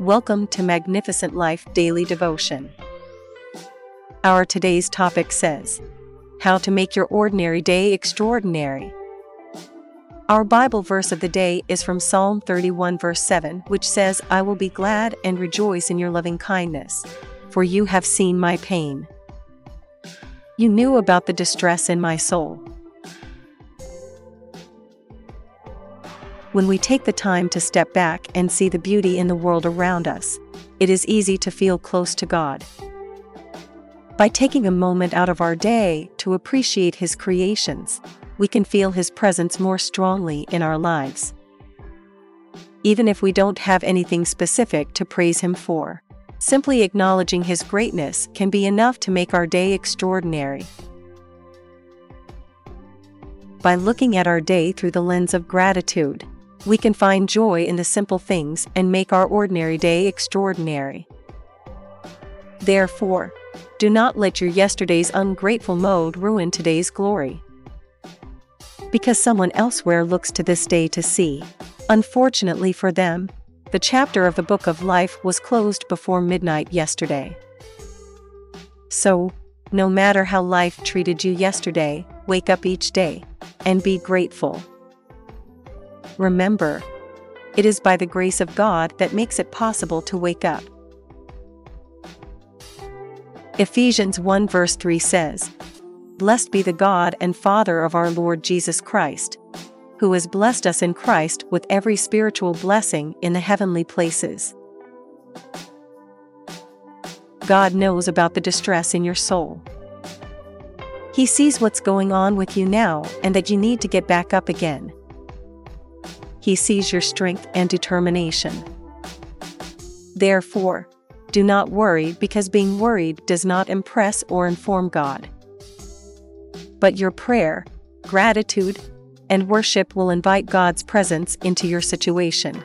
Welcome to Magnificent Life Daily Devotion. Our today's topic says, How to Make Your Ordinary Day Extraordinary. Our Bible verse of the day is from Psalm 31, verse 7, which says, I will be glad and rejoice in your loving kindness, for you have seen my pain. You knew about the distress in my soul. When we take the time to step back and see the beauty in the world around us, it is easy to feel close to God. By taking a moment out of our day to appreciate His creations, we can feel His presence more strongly in our lives. Even if we don't have anything specific to praise Him for, simply acknowledging His greatness can be enough to make our day extraordinary. By looking at our day through the lens of gratitude, we can find joy in the simple things and make our ordinary day extraordinary. Therefore, do not let your yesterday's ungrateful mode ruin today's glory. Because someone elsewhere looks to this day to see. Unfortunately for them, the chapter of the book of life was closed before midnight yesterday. So, no matter how life treated you yesterday, wake up each day and be grateful. Remember, it is by the grace of God that makes it possible to wake up. Ephesians 1 verse 3 says, Blessed be the God and Father of our Lord Jesus Christ, who has blessed us in Christ with every spiritual blessing in the heavenly places. God knows about the distress in your soul. He sees what's going on with you now and that you need to get back up again. He sees your strength and determination. Therefore, do not worry because being worried does not impress or inform God. But your prayer, gratitude, and worship will invite God's presence into your situation.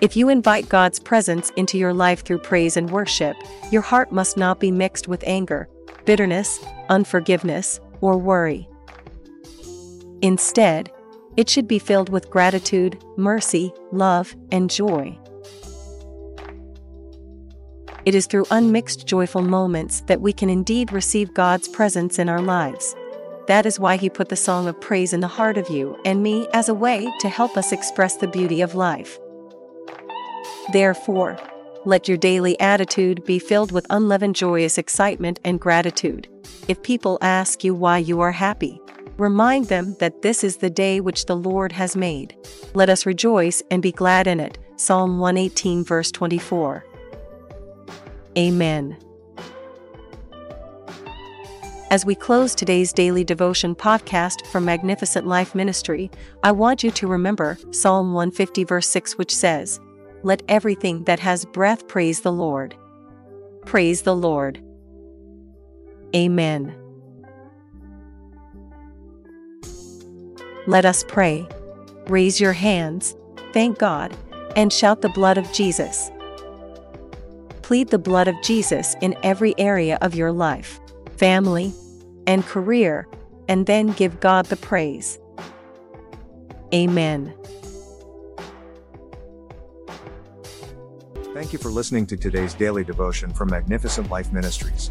If you invite God's presence into your life through praise and worship, your heart must not be mixed with anger, bitterness, unforgiveness, or worry. Instead, it should be filled with gratitude, mercy, love, and joy. It is through unmixed joyful moments that we can indeed receive God's presence in our lives. That is why He put the song of praise in the heart of you and me as a way to help us express the beauty of life. Therefore, let your daily attitude be filled with unleavened joyous excitement and gratitude. If people ask you why you are happy, Remind them that this is the day which the Lord has made. Let us rejoice and be glad in it. Psalm 118, verse 24. Amen. As we close today's daily devotion podcast from Magnificent Life Ministry, I want you to remember Psalm 150, verse 6, which says, Let everything that has breath praise the Lord. Praise the Lord. Amen. Let us pray. Raise your hands, thank God, and shout the blood of Jesus. Plead the blood of Jesus in every area of your life, family, and career, and then give God the praise. Amen. Thank you for listening to today's daily devotion from Magnificent Life Ministries.